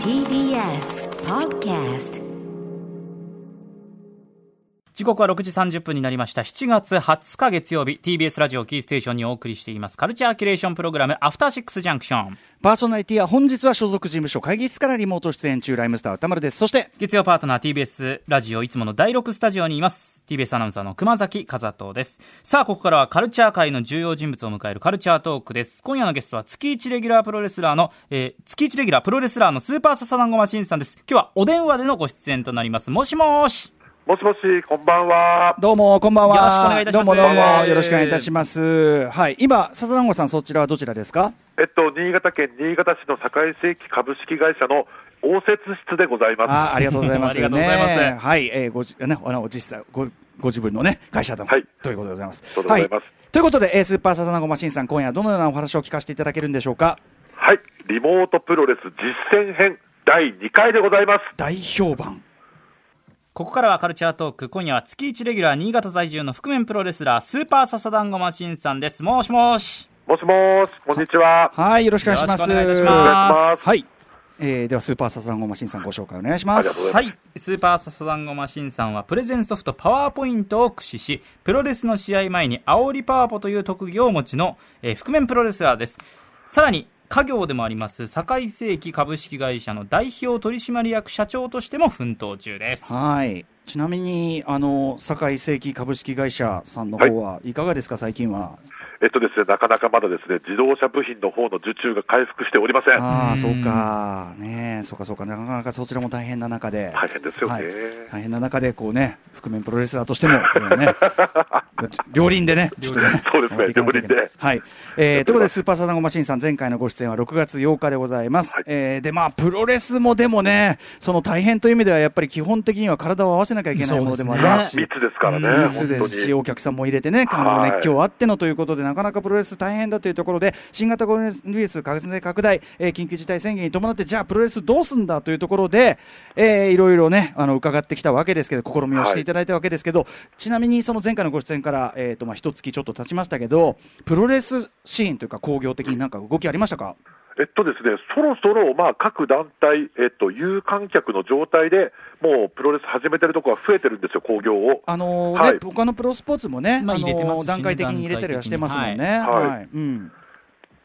TBS Podcast 時刻は6時30分になりました。7月20日月曜日、TBS ラジオキーステーションにお送りしています。カルチャーキュレーションプログラム、アフターシックスジャンクション。パーソナリティは本日は所属事務所会議室からリモート出演中ライムスター歌丸です。そして月曜パートナー TBS ラジオいつもの第6スタジオにいます。TBS アナウンサーの熊崎和人です。さあここからはカルチャー界の重要人物を迎えるカルチャートークです。今夜のゲストは月1レギュラープロレスラーの、えー、月1レギュラープロレスラーのスーパーササダンゴマシンさんです。今日はお電話でのご出演となります。もしもしもしもし、こんばんは。どうも、こんばんは。よろしくお願いいたしますどうもどうも、よろしくお願いいたします。はい。今、笹団子さん、そちらはどちらですか？えっと、新潟県新潟市の堺世紀株式会社の応接室でございます。あありがとうございます。ありがとうございますねはい。えー、ごじ、ね、あの、実際、ご、ご自分のね、会社だはいということでございます。そうでございますはい。ということで、えースーパーサザナゴマシンさん、今夜はどのようなお話を聞かせていただけるんでしょうか？はい。リモートプロレス実践編第2回でございます。大評判。ここからはカルチャートーク今夜は月1レギュラー新潟在住の覆面プロレスラースーパーササダンゴマシンさんですもしもしもしもーし、こんにちは。はい、よろしくお願いします。よろしくお願いしまますす。はい。えー、では、スーパーサザンゴマシンさんご紹介お願いします。はい。スーパーササダンゴマシンさんは、プレゼンソフトパワーポイントを駆使し、プロレスの試合前に煽りパワポという特技をお持ちの、えー覆面プロレスラーです。さらに、家業でもあります、堺世紀株式会社の代表取締役社長としても奮闘中です。はい。ちなみに、あの、堺世紀株式会社さんの方はいかがですか、最近は？えっとですね、なかなかまだですね、自動車部品の方の受注が回復しておりません。ああ、うんそうか。ねえそうかそうか。なかなかそちらも大変な中で。大変ですよね。はい大変な中で、こうね、覆面プロレスラーとしても、ね、両輪でね、ちょっとね、そうですね両輪ではい。えー、ということで、スーパーサダンゴマシンさん、前回のご出演は6月8日でございます。はいえー、で、まあ、プロレスもでもね、その大変という意味では、やっぱり基本的には体を合わせなきゃいけないものでもありますし。密ですからね、密ですし、当に。お客さんも入れてね、感動熱狂あってのということで、なかなかプロレス大変だというところで、新型コロナウイルス感染拡大、えー緊急事態宣言に伴って、じゃあプロレスどうすんだというところで、えーいろいろね、あの、伺ってきたわけですけど、試みをしていただいたわけですけど、ちなみにその前回のご出演から、えっ、と、まあ、一月ちょっと経ちましたけど、プロレスシーンというか工業的になんか動きありましたか？えっとですね、そろそろ、まあ、各団体、えっと、有観客の状態で、もうプロレス始めてるところが増えてるんですよ、興行を。あのーはいね、他のプロスポーツもね、まあ入れてます段階的に入れたりはしてますもんね。はいはい。うん。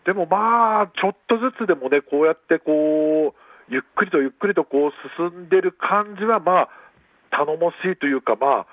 でもまあ、ちょっとずつでもね、こうやってこう、ゆっくりとゆっくりとこう進んでる感じは、まあ、頼もしいというか、まあ、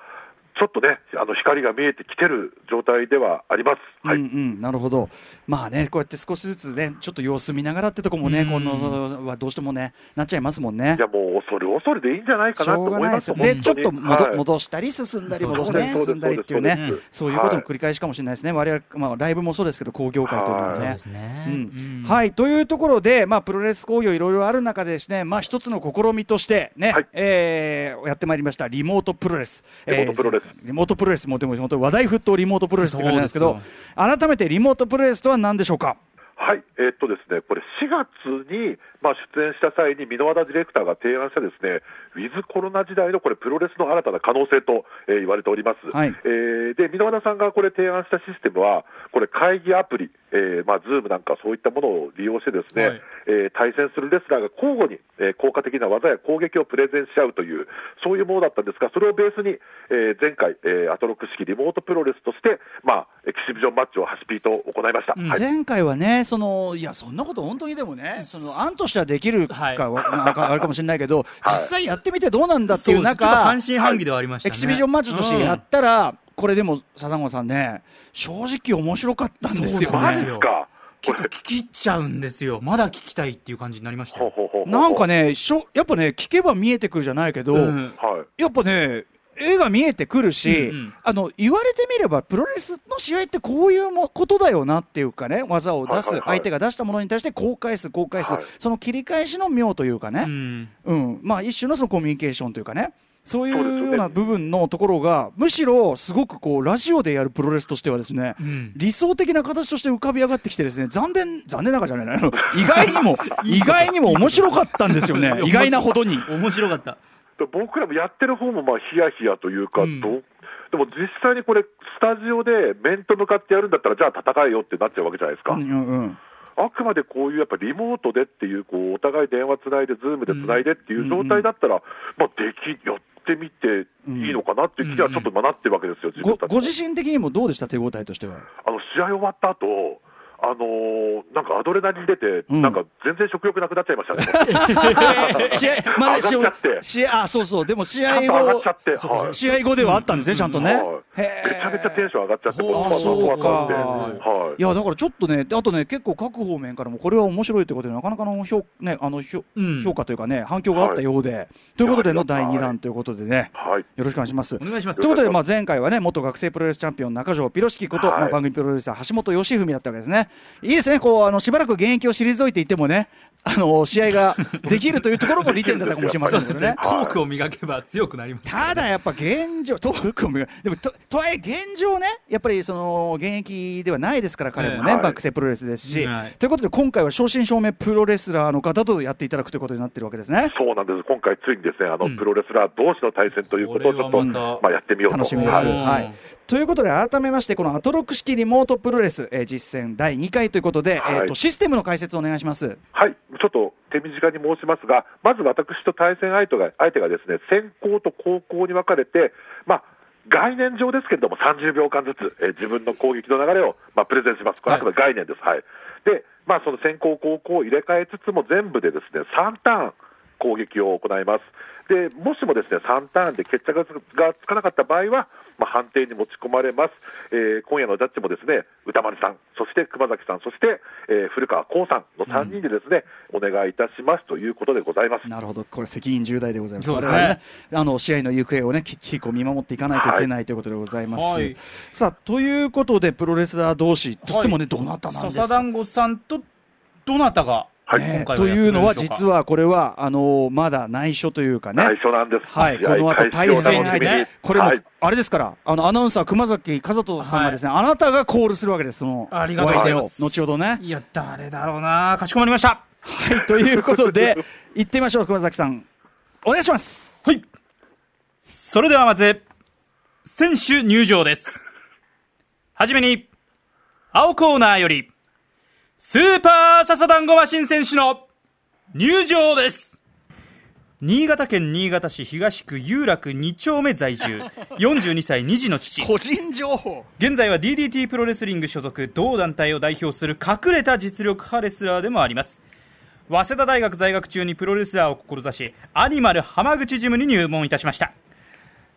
ちょっとね、あの光が見えてきてる状態ではあります。はい。うんうん、なるほど、まあね、こうやって少しずつね、ちょっと様子見ながらってとこもね、うんこのはどうしてもね、なっちゃいますもんねい。や、もう、恐る恐るでいいんじゃないかしなとょうがないですよ。思いますで、にちょっと戻,、はい戻したり進んだり、戻したりね進んだりっていうね、そういうことの繰り返しかもしれないですね、我々、まあ、ライブもそうですけど、工業界というのはねそうで。すね。うんはい、というところで、まあ、プロレス工業いろいろある中でですね、まあ、一つの試みとしてね、はいえーやってまいりました、リモートプロレス。リモートプロレスえーリモートプロレスも、でも本当に話題沸騰リモートプロレスって感じなんですけど改めてリモートプロレスとは何でしょうか？はい、えーっとですね、これ4月に、まあ、出演した際に箕輪田ディレクターが提案したですね、ウィズコロナ時代のこれプロレスの新たな可能性と、えー言われております。はいえーで、箕輪田さんがこれ提案したシステムは、これ会議アプリ、えーまあ、 Zoom なんかそういったものを利用してですね、はいえー対戦するレスラーが交互に、えー効果的な技や攻撃をプレゼンし合うという、そういうものだったんですが、それをベースに、えー前回、えーアトロック式リモートプロレスとして、まあ、エキシビジョンマッチをハシピーと行いました。うんはい前回はね、そのいや、そんなこと本当にでもね、その案としてはできるか、はい。わなんかあるかもしれないけど、はい。実際やってみてどうなんだっていう中、っと半信半疑ではありましたね。エキシビジョンマッチとしてやったら、これでも、笹子さんね、正直面白かったんですよね。結構聞き入っちゃうんですよ。まだ聞きたいっていう感じになりましたなんかね、しょやっぱね、聞けば見えてくるじゃないけど、うん。はい。やっぱね、絵が見えてくるし、うんうん。あの言われてみれば、プロレスの試合ってこういうもことだよなっていうかね、技を出す、はいはいはい。相手が出したものに対してこう返す、こう返す、はい。その切り返しの妙というかうね、ん。うん。まあ、一種のそのコミュニケーションというかね。そういうような部分のところが、むしろすごくこうラジオでやるプロレスとしてはですね、うん。理想的な形として浮かび上がってきてですね、残念、残念ながらじゃないの。意外にも、意外にも面白かったんですよね。意外なほどに。面白かった。で僕らもやってる方もまあヒヤヒヤというか、うんでも実際にこれ、スタジオで面と向かってやるんだったら、じゃあ戦えよってなっちゃうわけじゃないですか。うんうんうん。あくまでこういうやっぱリモートでっていう、こうお互い電話つないで、ズームでつないでっていう状態だったら、まあ、でき、やってみていいのかなっていう気はちょっと学ってるわけですよ、ご自身的にもどうでした、手応えとしては？あの試合終わった後あのーなんかアドレナリン出て、うん。なんか全然食欲なくなっちゃいましたね。試合、ま上がっちゃって。試合、あ、そうそう、でも試合後ちゃって、はい。試合後ではあったんですね、ちゃんとね。めちゃめちゃテンション上がっちゃって、こそうか。はい。いやだからちょっとね、あとね、結構各方面からも、これは面白いということで、なかなかの評,、ね、あの評うん。評価というかね、反響があったようで、ということでの第い。や2弾ということでね、はい、よろしくお願いします。お願いします。ということで、まあ、前回はね、元学生プロレスチャンピオン、中条ピロシキこと、はい。まあ、番組プロレスラー、橋本義文だったわけですね。いいですね、こう、あの、しばらく現役を退いていてもね、あの、試合ができるというところも利点だったかもしれませんけどね。トークを磨けば強くなりますただやっぱ現状、トークを見るでもと、とはいえ現状ね、やっぱりその現役ではないですから、彼もね、はい。バックセプロレスですし、はい。ということで、今回は正真正銘プロレスラーの方とやっていただくということになってるわけですね。そうなんです、今回、ついにですねあの、うん。プロレスラー同士の対戦ということをちょっと、またまあ、やってみようと。楽しみです。はい。はいということで、改めまして、このアトロック式リモートプロレス、えー実践第2回ということで、はい。えーと、システムの解説をお願いします。はい、ちょっと手短に申しますが、まず私と対戦相手が相手がですね先行と後攻に分かれて、まあ、概念上ですけれども、30秒間ずつ、えー自分の攻撃の流れを、まあ、プレゼンします、これは概念です。はい。でまあ、その先行、後攻を入れ替えつつも、全部でですね3ターン攻撃を行います。でもしもですね3ターンで決着がつかなかった場合は、まあ、判定に持ち込まれます、えー今夜のジャッジもですね歌丸さん、そして熊崎さん、そして、えー古川光さんの3人でですね、お願いいたしますということでございます。なるほど、これ、責任重大でございます。そうですねあの試合の行方をね、きっちりこう見守っていかないといけないということでございます。はいさあ、ということで、プロレスラー同士、とってもね、どなたなんですか？笹団子さんとどなたがはい。ね。今回というのは、実はこれは、あのまだ内緒というかね、内緒なんです。はい、この後対戦お楽しみにね。これも、はい。あれですから、あのアナウンサー、熊崎和人さんがですね、あなたがコールするわけです、そのありがとうございます後ほどね。いや誰だろうな。かしこまりました。はい、ということで、行ってみましょう、熊崎さん、お願いします。はい。それではまず選手入場です。はじめに青コーナーよりスーパー笹団子マシン選手の入場です。新潟県新潟市東区有楽2丁目在住。42歳2児の父。個人情報。現在は DDT プロレスリング所属同団体を代表する隠れた実力派レスラーでもあります。早稲田大学在学中にプロレスラーを志しアニマル浜口ジムに入門いたしました。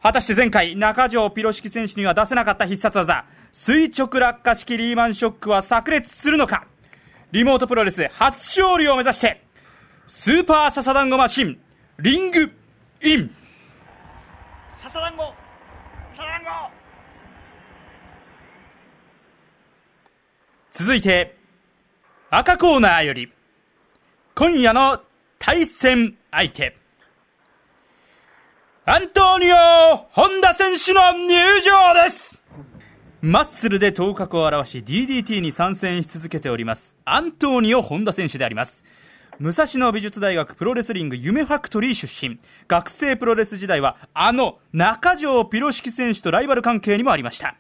果たして前回中条ピロシキ選手には出せなかった必殺技。垂直落下式リーマンショックは炸裂するのか？リモートプロレス初勝利を目指してスーパーササダンゴマシンリングイン。笹団子笹団子続いて赤コーナーより今夜の対戦相手。アントニオ・本田選手の入場ですマッスルで頭角を現し DDT に参戦し続けております。アントーニオ・本田選手であります。武蔵野美術大学プロレスリング夢ファクトリー出身。学生プロレス時代はあの中条ピロシキ選手とライバル関係にもありました。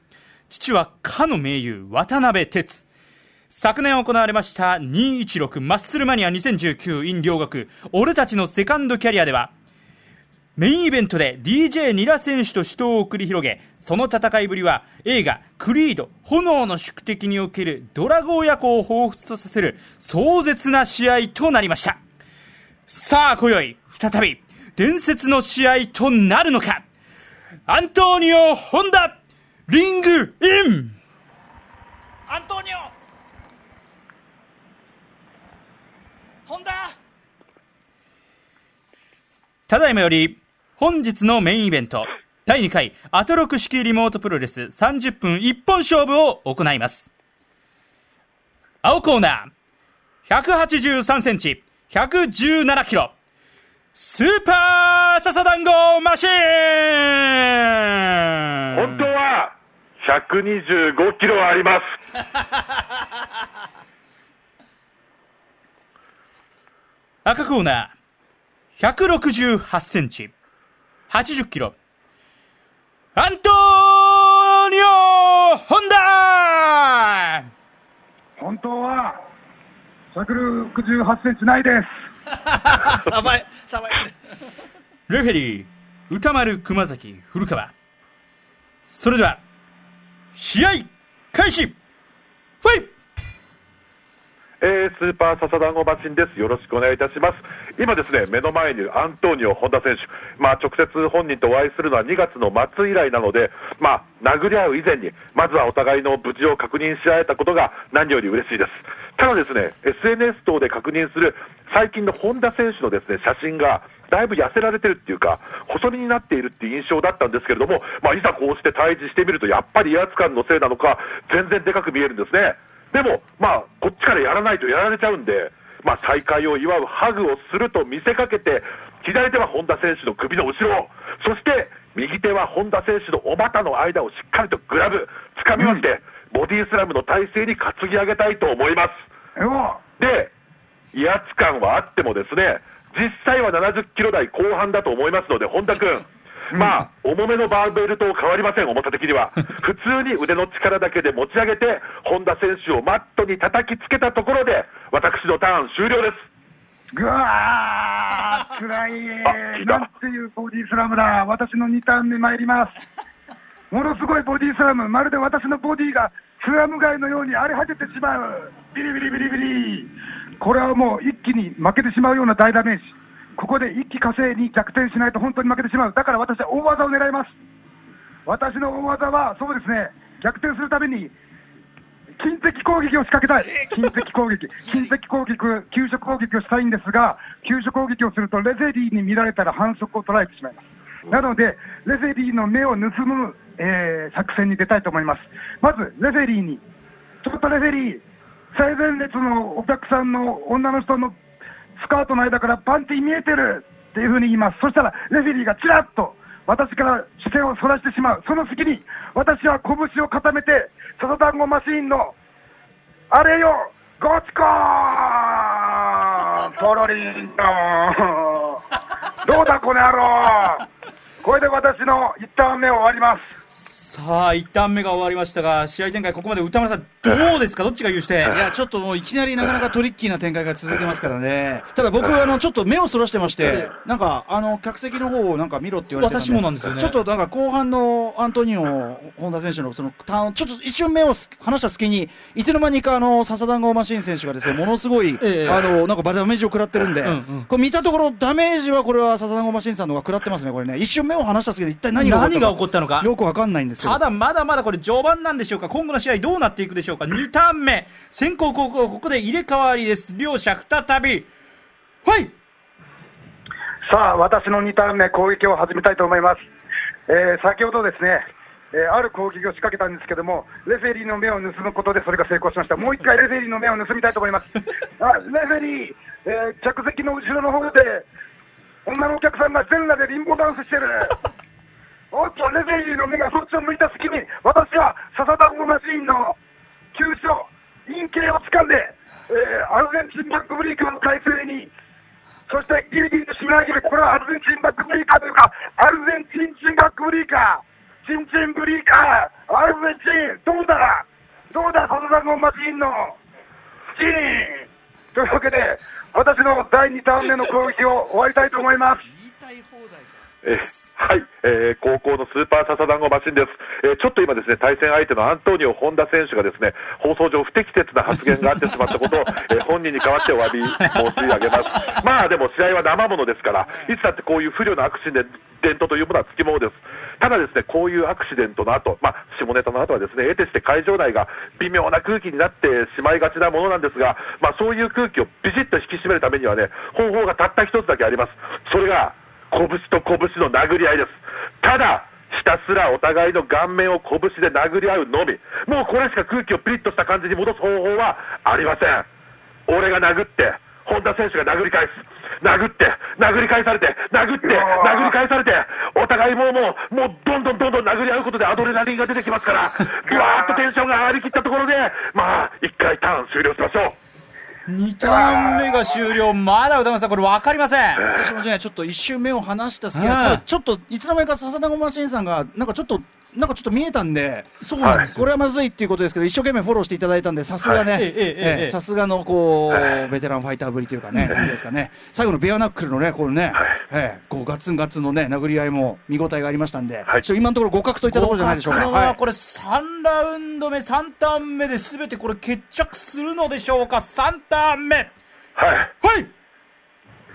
父はかの名優渡辺哲。昨年行われました216マッスルマニア 2019in 両国。俺たちのセカンドキャリアではメインイベントで DJ ニラ選手と死闘を繰り広げその戦いぶりは映画「クリード炎の宿敵」におけるドラゴーヤ湖を彷彿とさせる壮絶な試合となりました。さあ今宵再び伝説の試合となるのか。アントニオ・ホンダリングイン。アントニオ本田ただいまより本日のメインイベント第2回アトロク式リモートプロレス30分一本勝負を行います。青コーナー183センチ117キロスーパーササダンゴマシーン！本当は125キロあります。赤コーナー168センチ80キロアントニオ・ホンダ本当は168センチないです。さばい、さばい。レフェリー、歌丸熊崎古川。それでは、試合開始ファイえースーパーササダンゴマシンです。よろしくお願いいたします。今ですね、目の前にアントニオ・本田選手。まあ、直接本人とお会いするのは2月の末以来なので、まあ、殴り合う以前に、まずはお互いの無事を確認し合えたことが何より嬉しいです。ただですね、SNS 等で確認する最近の本田選手のですね、写真が、だいぶ痩せられてるっていうか、細身になっているっていう印象だったんですけれども、まあ、いざこうして対峙してみると、やっぱり威圧感のせいなのか、全然でかく見えるんですね。でも、まあ、こっちからやらないとやられちゃうんで、まあ、再会を祝うハグをすると見せかけて、左手は本田選手の首の後ろを、そして右手は本田選手のお股の間をしっかりとグラブ、掴みまして、ボディスラムの体勢に担ぎ上げたいと思います。で、威圧感はあってもですね、実際は70キロ台後半だと思いますので、本田君、まあ、重めのバーベルと変わりません、重さ的には。普通に腕の力だけで持ち上げて、本田選手をマットに叩きつけたところで、私のターン終了です。ぐわー、辛いあ来たなんていうボディスラムだ。私の2ターン目参ります。ものすごいボディスラム。まるで私のボディがスラム街のように荒れ果ててしまう。ビリビリビリビリ。これはもう一気に負けてしまうような大ダメージ。ここで一気火星に逆転しないと本当に負けてしまう。だから私は大技を狙います。私の大技は、そうですね、逆転するために、金石攻撃を仕掛けたい。金石攻撃。金石攻撃、急所攻撃をしたいんですが、急所攻撃をするとレフェリーに見られたら反則を取られてしまいます。なので、レフェリーの目を盗む、えー作戦に出たいと思います。まず、レフェリーに、ちょっとレフェリー、最前列のお客さんの女の人のスカートの間からパンティ見えてるっていうふうに言います。そしたら、レフェリーがちらっと私から視線をそらしてしまう。その隙に、私は拳を固めて、ササダンゴマシーンの、あれよ、ゴチコーンポロリンとどうだ、この野郎これで私の一旦目を終わります。さあ、一旦目が終わりましたが、試合展開、ここまで歌丸さん、どうですか？どっちが優勢いや、ちょっともういきなりなかなかトリッキーな展開が続いてますからね。ただ僕、あの、ちょっと目をそらしてまして、なんか、あの、客席の方をなんか見ろって言われてた私もなんですよね。ちょっとなんか後半のアントニオ、本田選手のその、ターンちょっと一瞬目をす離した隙に、いつの間にかあの、笹団子マシン選手がですね、ものすごい、ええ。あの、なんかダメージを食らってるんで、うんうん。これ見たところダメージはこれは笹団子マシンさんの方が食らってますね、これね。一瞬目を離した隙に一体何が何が起こったのか。よくわかんないんですけど。ただ、まだまだこれ序盤なんでしょうか今後の試合どうなっていくでしょうか ?2 ターン目、先行後攻、ここで入れ替わりです。両者再び、はいさあ、私の2ターン目、攻撃を始めたいと思います。えー先ほどですね、えーある攻撃を仕掛けたんですけども、レフェリーの目を盗むことでそれが成功しました。もう一回レフェリーの目を盗みたいと思います。あレフェリー、えー客席の後ろの方で、女のお客さんが全裸でリンボダンスしてる。おっと、レフェリーの目がそっちを向いた隙に、私は笹団子マシーンの急所、陰茎を掴んで、えーアルゼンチンバックブリーカーの体勢に、そしてギリギリと締め上げる、これはアルゼンチンバックブリーカーというか、アルゼンチンチンバックブリーカー、チンチンブリーカー、アルゼンチン、どうだ、どうだ、笹団子マシーンの、チン。というわけで、私の第2ターン目の攻撃を終わりたいと思います。えーはい、えー高校のスーパーササダンゴマシンです、えーちょっと今ですね、対戦相手のアントニオ・本田選手がですね、放送上不適切な発言があってしまったことを、えー本人に代わってお詫び申し上げます。まあでも試合は生ものですから、いつだってこういう不慮のアクシデントというものはつきものです。ただですね、こういうアクシデントの後、まあ、下ネタの後はですね、得てして会場内が微妙な空気になってしまいがちなものなんですが、まあ、そういう空気をビシッと引き締めるためにはね、方法がたった一つだけあります。それが、拳と拳の殴り合いです。ただ、ひたすらお互いの顔面を拳で殴り合うのみ。もうこれしか空気をピリッとした感じに戻す方法はありません。俺が殴って、本田選手が殴り返す。殴って、殴り返されて、殴って、殴り返されて、お互いもうもう、もうどんどんどんどん殴り合うことでアドレナリンが出てきますから、ぐわーっとテンションが上がりきったところで、まあ、一回ターン終了しましょう。2ターン目が終了。まだ歌丸さん、これ分かりません。私もね、ちょっと一瞬目を離した隙に、うんただちょっといつの間にか笹田ゴマシンさんが、なんかちょっとなんかちょっと見えたんで、そうなんですこれはまずいっていうことですけど、一生懸命フォローしていただいたんで、さすがね、さすがのこう、ベテランファイターぶりというかね、ですかね、最後のベアナックルのね、これね、えー、こうガツンガツのね、殴り合いも見応えがありましたんで、今のところ互角といったところじゃないでしょうか。は、これ3ラウンド目、3ターン目ですべてこれ決着するのでしょうか、3ターン目。はい。はい。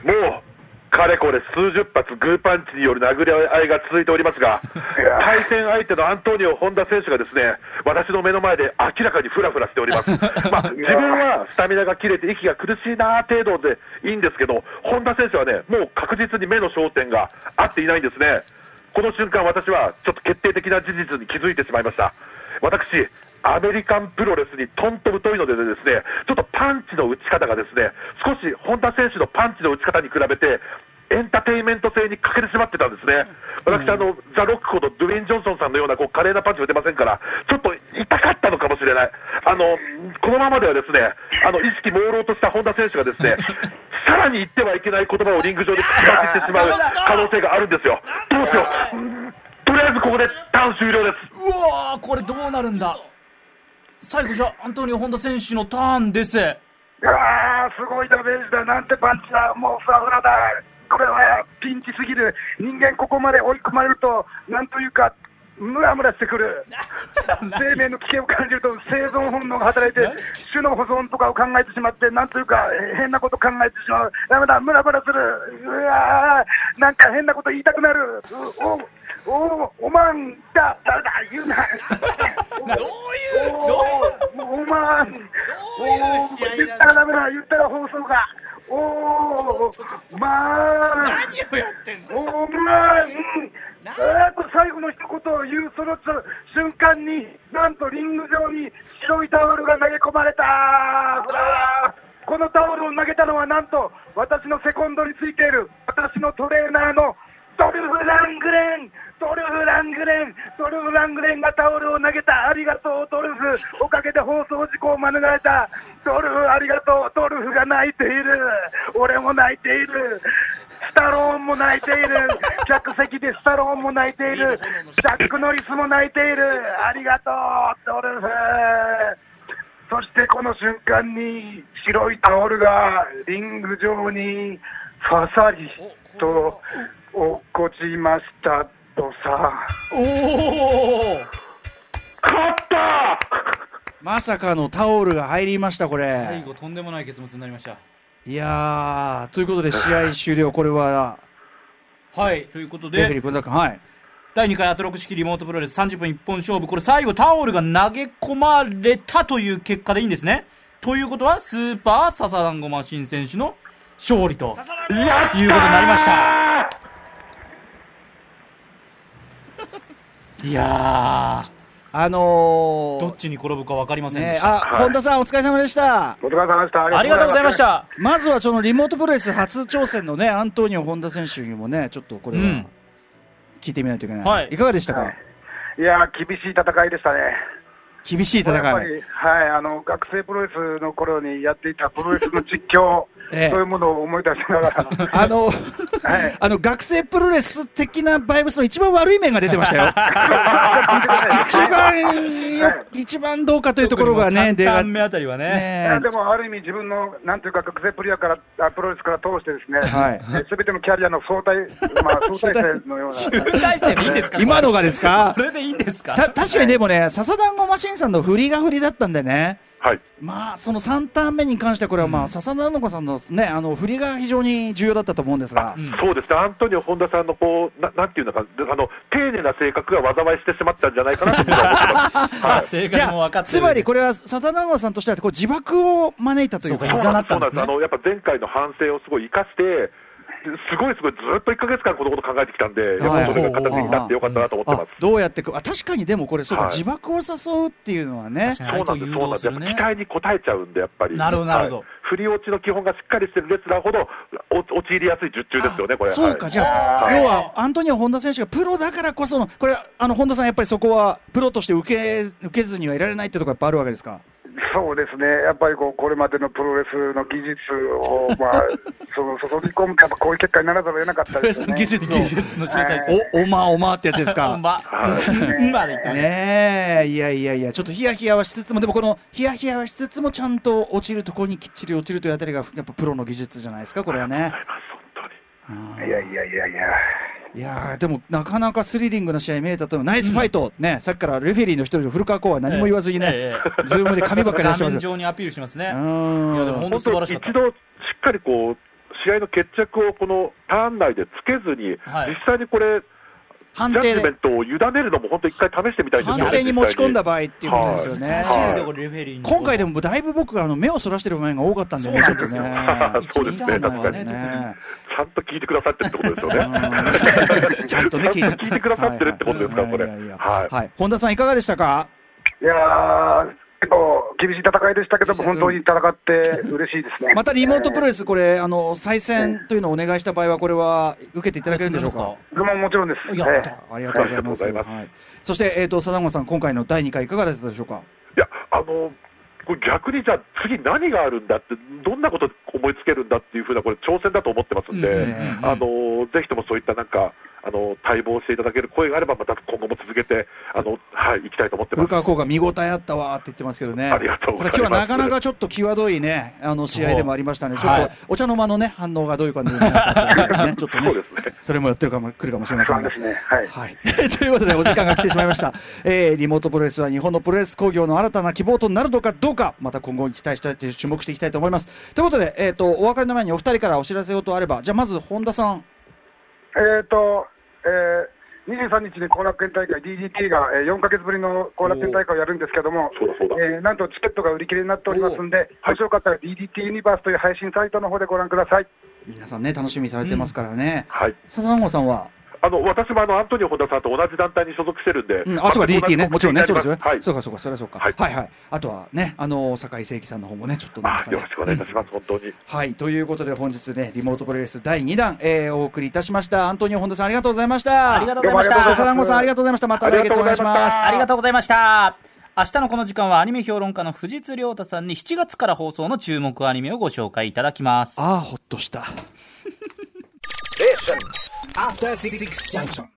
もうかれこれ数十発グーパンチによる殴り合いが続いておりますが、対戦相手のアントニオ・本田選手がですね、私の目の前で明らかにフラフラしております。まあ、自分はスタミナが切れて息が苦しいな程度でいいんですけど、本田選手はね、もう確実に目の焦点が合っていないんですね。この瞬間、私はちょっと決定的な事実に気づいてしまいました。私、アメリカンプロレスにとんと太いのでですね、ちょっとパンチの打ち方がですね、少し本田選手のパンチの打ち方に比べて、エンターテインメント性に欠けてしまってたんですね。私、あの、ザ・ロックほどドゥエイン・ジョンソンさんのようなこう華麗なパンチ打てませんから、ちょっと痛かったのかもしれない。あの、このままではですね、あの、意識朦朧とした本田選手がですね、さらに言ってはいけない言葉をリング上で口走ってしまう可能性があるんですよ。どうしよう。うんとりあえずここでターン終了です。うわー、これどうなるんだ？最後じゃあ、アントニオ・本田選手のターンです。あー、すごいダメージだ、なんてパンチだ、もうフラフラだ、これはピンチすぎる、人間、ここまで追い込まれると、なんというか、ムラムラしてくる、生命の危険を感じると、生存本能が働いて、種の保存とかを考えてしまって、なんというか、え変なこと考えてしまう、ダメだ、ムラムラする、うわー、なんか変なこと言いたくなる、うおおおまんだ、だだ、言うな。どういう、おおまん、お言ったらダメだ、言ったら放送が。おー、まあ、何をやってんのお、ま、ん、えーと、最後の一言を言うその瞬間に、なんとリング上に白いタオルが投げ込まれたこのタオルを投げたのはなんと、私のセコンドについている、私のトレーナーのドルフ・ラングレンドルフ・ラングレンドルフ・ラングレンがタオルを投げた。ありがとうドルフ。おかげで放送事故を免れた。ドルフありがとうドルフが泣いている。俺も泣いている。スタローンも泣いている。客席でスタローンも泣いている。ジャック・ノリスも泣いている。ありがとうドルフ。そしてこの瞬間に白いタオルがリング上にファサリと落っこちました。とさ。おお勝ったまさかのタオルが入りました、これ。最後、とんでもない結末になりました。いやー、ということで試合終了、これは、はい、ということレフェリーで、小坂、はい。第2回アトロク式リモートプロレス30分一本勝負、これ最後タオルが投げ込まれたという結果でいいんですね。ということは、スーパーササダンゴマシン選手の勝利ということになりました。いやあのー、ー、どっちに転ぶか分かりませんでね、した。あ、本田さんお疲れ様でした。お疲れ様でした。ありがとうございまし。た。まずはそのリモートプロレス初挑戦のね、アントニオ本田選手にもね、ちょっとこれはうん聞いてみないといけない。はいいかがでしたか、いやー、厳しい戦いでしたね。厳しい戦い。はい、あの、学生プロレスの頃にやっていたプロレスの実況、ええ。そういうものを思い出しながら、あの、はい。あの学生プロレス的なバイブスの一番悪い面が出てましたよ。一番、一番どうかというところがね、3出がターン目あたりはね。でもある意味、自分のなんていうか、学生プロレスからあプロレスから通して、ですね。はい。すべ、てのキャリアの相対、まあ、相対性のような、集大成でいいんですか？今のがですか？これでいいんですか？た確かにでもね、笹団子マシンさんの振りが振りだったんでね、はい。まあ、その3ターン目に関しては、これはまあ、笹団子さんのね、あの振りが非常に重要だったと思うんですが、そうですね、アントニオ・本田さんのこうななんていうのか、あの丁寧な性格が災いしてしまったんじゃないかなと思ってます。ま あはい。正じゃあ、つまりこれは笹団子さんとしてはこう自爆を招いたというか、そうそうなんです。あのやっぱ前回の反省をすごい生かして、すごいすごいずっと1ヶ月間このこと考えてきたんで、やっぱそれが形になってよかったなと思ってます。あどうやってくあ確かにでもこれ、そうか、はい自爆を誘うっていうのはねそうなんです、そうなんです。やっぱ期待に応えちゃうんで、やっぱり。なるほどなるほどはい振り落ちの基本がしっかりしてるレスラーほど、お陥りやすい術中ですよね、これ。そうか、はいじゃあ、はい要はアントニオ・本田選手がプロだからこその、これ、あの本田さん、やっぱりそこはプロとして受け受けずにはいられないってところがやっぱあるわけですか。そうですね、やっぱりこうこれまでのプロレスの技術を、まあ、その注ぎ込むと、やっぱこういう結果にならざるを得なかったですよね。技術を技術の集大成。お、おまおまってやつですか？ま、うん、まで言って。ねえ、いやいやいや、ちょっとヒヤヒヤはしつつも、でもこのヒヤヒヤはしつつも、ちゃんと落ちるところにきっちり落ちるというあたりが、やっぱプロの技術じゃないですか、これはね。本当に。いやいやいやいや。いやーでもなかなかスリリングな試合見えたと思うナイスファイト、ね、さっきからレフェリーの一人の古川光は何も言わずにね、ええええ Zoom で紙ばっかり出して画ますよ。面上にアピールしますね。うんいやでも本当素晴らしかった一。度しっかりこう試合の決着をこのターン内でつけずに、はい実際にこれ、判定で。ジャッジメントを委ねるのも本当、一回試してみたいですよね、判定に持ち込んだ場合っていうことですよね。はい。今回でもだいぶ僕があの目をそらしてる場面が多かったんでね、ちょっとね。そうですね。確かに。ちゃんと聞いてくださってるってことですよね。うん。ちゃんとね、聞いて。くださってるってことですから、これ。本田さんいかがでしたか？いやー、結構厳しい戦いでしたけども、本当に戦って嬉しいですね。またリモートプロレス、これ、あの、再戦というのをお願いした場合は、これは受けていただけるんでしょうか？でももちろんです。やった。えありがとうございます。ありがとうございます。はい、そして、えっ、と、貞子さん、今回の第2回いかがだったでしょうか？いや、あの、これ逆にじゃあ次何があるんだって、どんなこと思いつけるんだっていうふうな、これ挑戦だと思ってますんで、うんうん。あの、ぜひともそういったなんか、あの、待望していただける声があれば、また今後も続けて、あの、はい、行きたいと思ってます。古川光が見応えあったわって言ってますけどね、ありがとうございます今日はなかなかちょっと際どいね、あの試合でもありましたね、ちょっとはいお茶の間のね、反応がどういう感じになったか、ね、ちょっとねそうですね、それもやってるかも来るかもしれませんがそうです。ね。はい。はい、ということで、お時間が来てしまいました、えーリモートプロレスは日本のプロレス工業の新たな希望となるのかどうか、また今後に期待したい、注目していきたいと思います。ということで、えー、とお別れの前にお二人からお知らせ事あれば、じゃあまず本田さん。えっ、と、えー、23日に後楽園大会 DDT が、えー、4ヶ月ぶりの後楽園大会をやるんですけども、えーなんとチケットが売り切れになっておりますんで、はいもしよかったら DDT ユニバースという配信サイトの方でご覧ください。皆さんね、楽しみにされてますからね。はい。笹野さんは、あの、私もあの、アントニオ本田さんと同じ団体に所属してるんで、うん、あ、そうか、DT ね、もちろんね、そうですよね。はい。そうか、そうか、それはそうか。は、はいいはい、あとはね、あの、酒井聖輝さんの方もね、ちょっとねあよろしくお願いいたします、本当に。はい、ということで本日ね、リモートプロレス第2弾、えーお送りいたしました。アントニオ本田さんありがとうございました。ありがとうございましたどうもありがとうございます笹野さんありがとうございました。また来月お願いします。ありがとうございました。明日のこの時間はアニメ評論家の藤津亮太さんに7月から放送の注目アニメをご紹介いただきます。ああ、ほっとした。After Six Junction.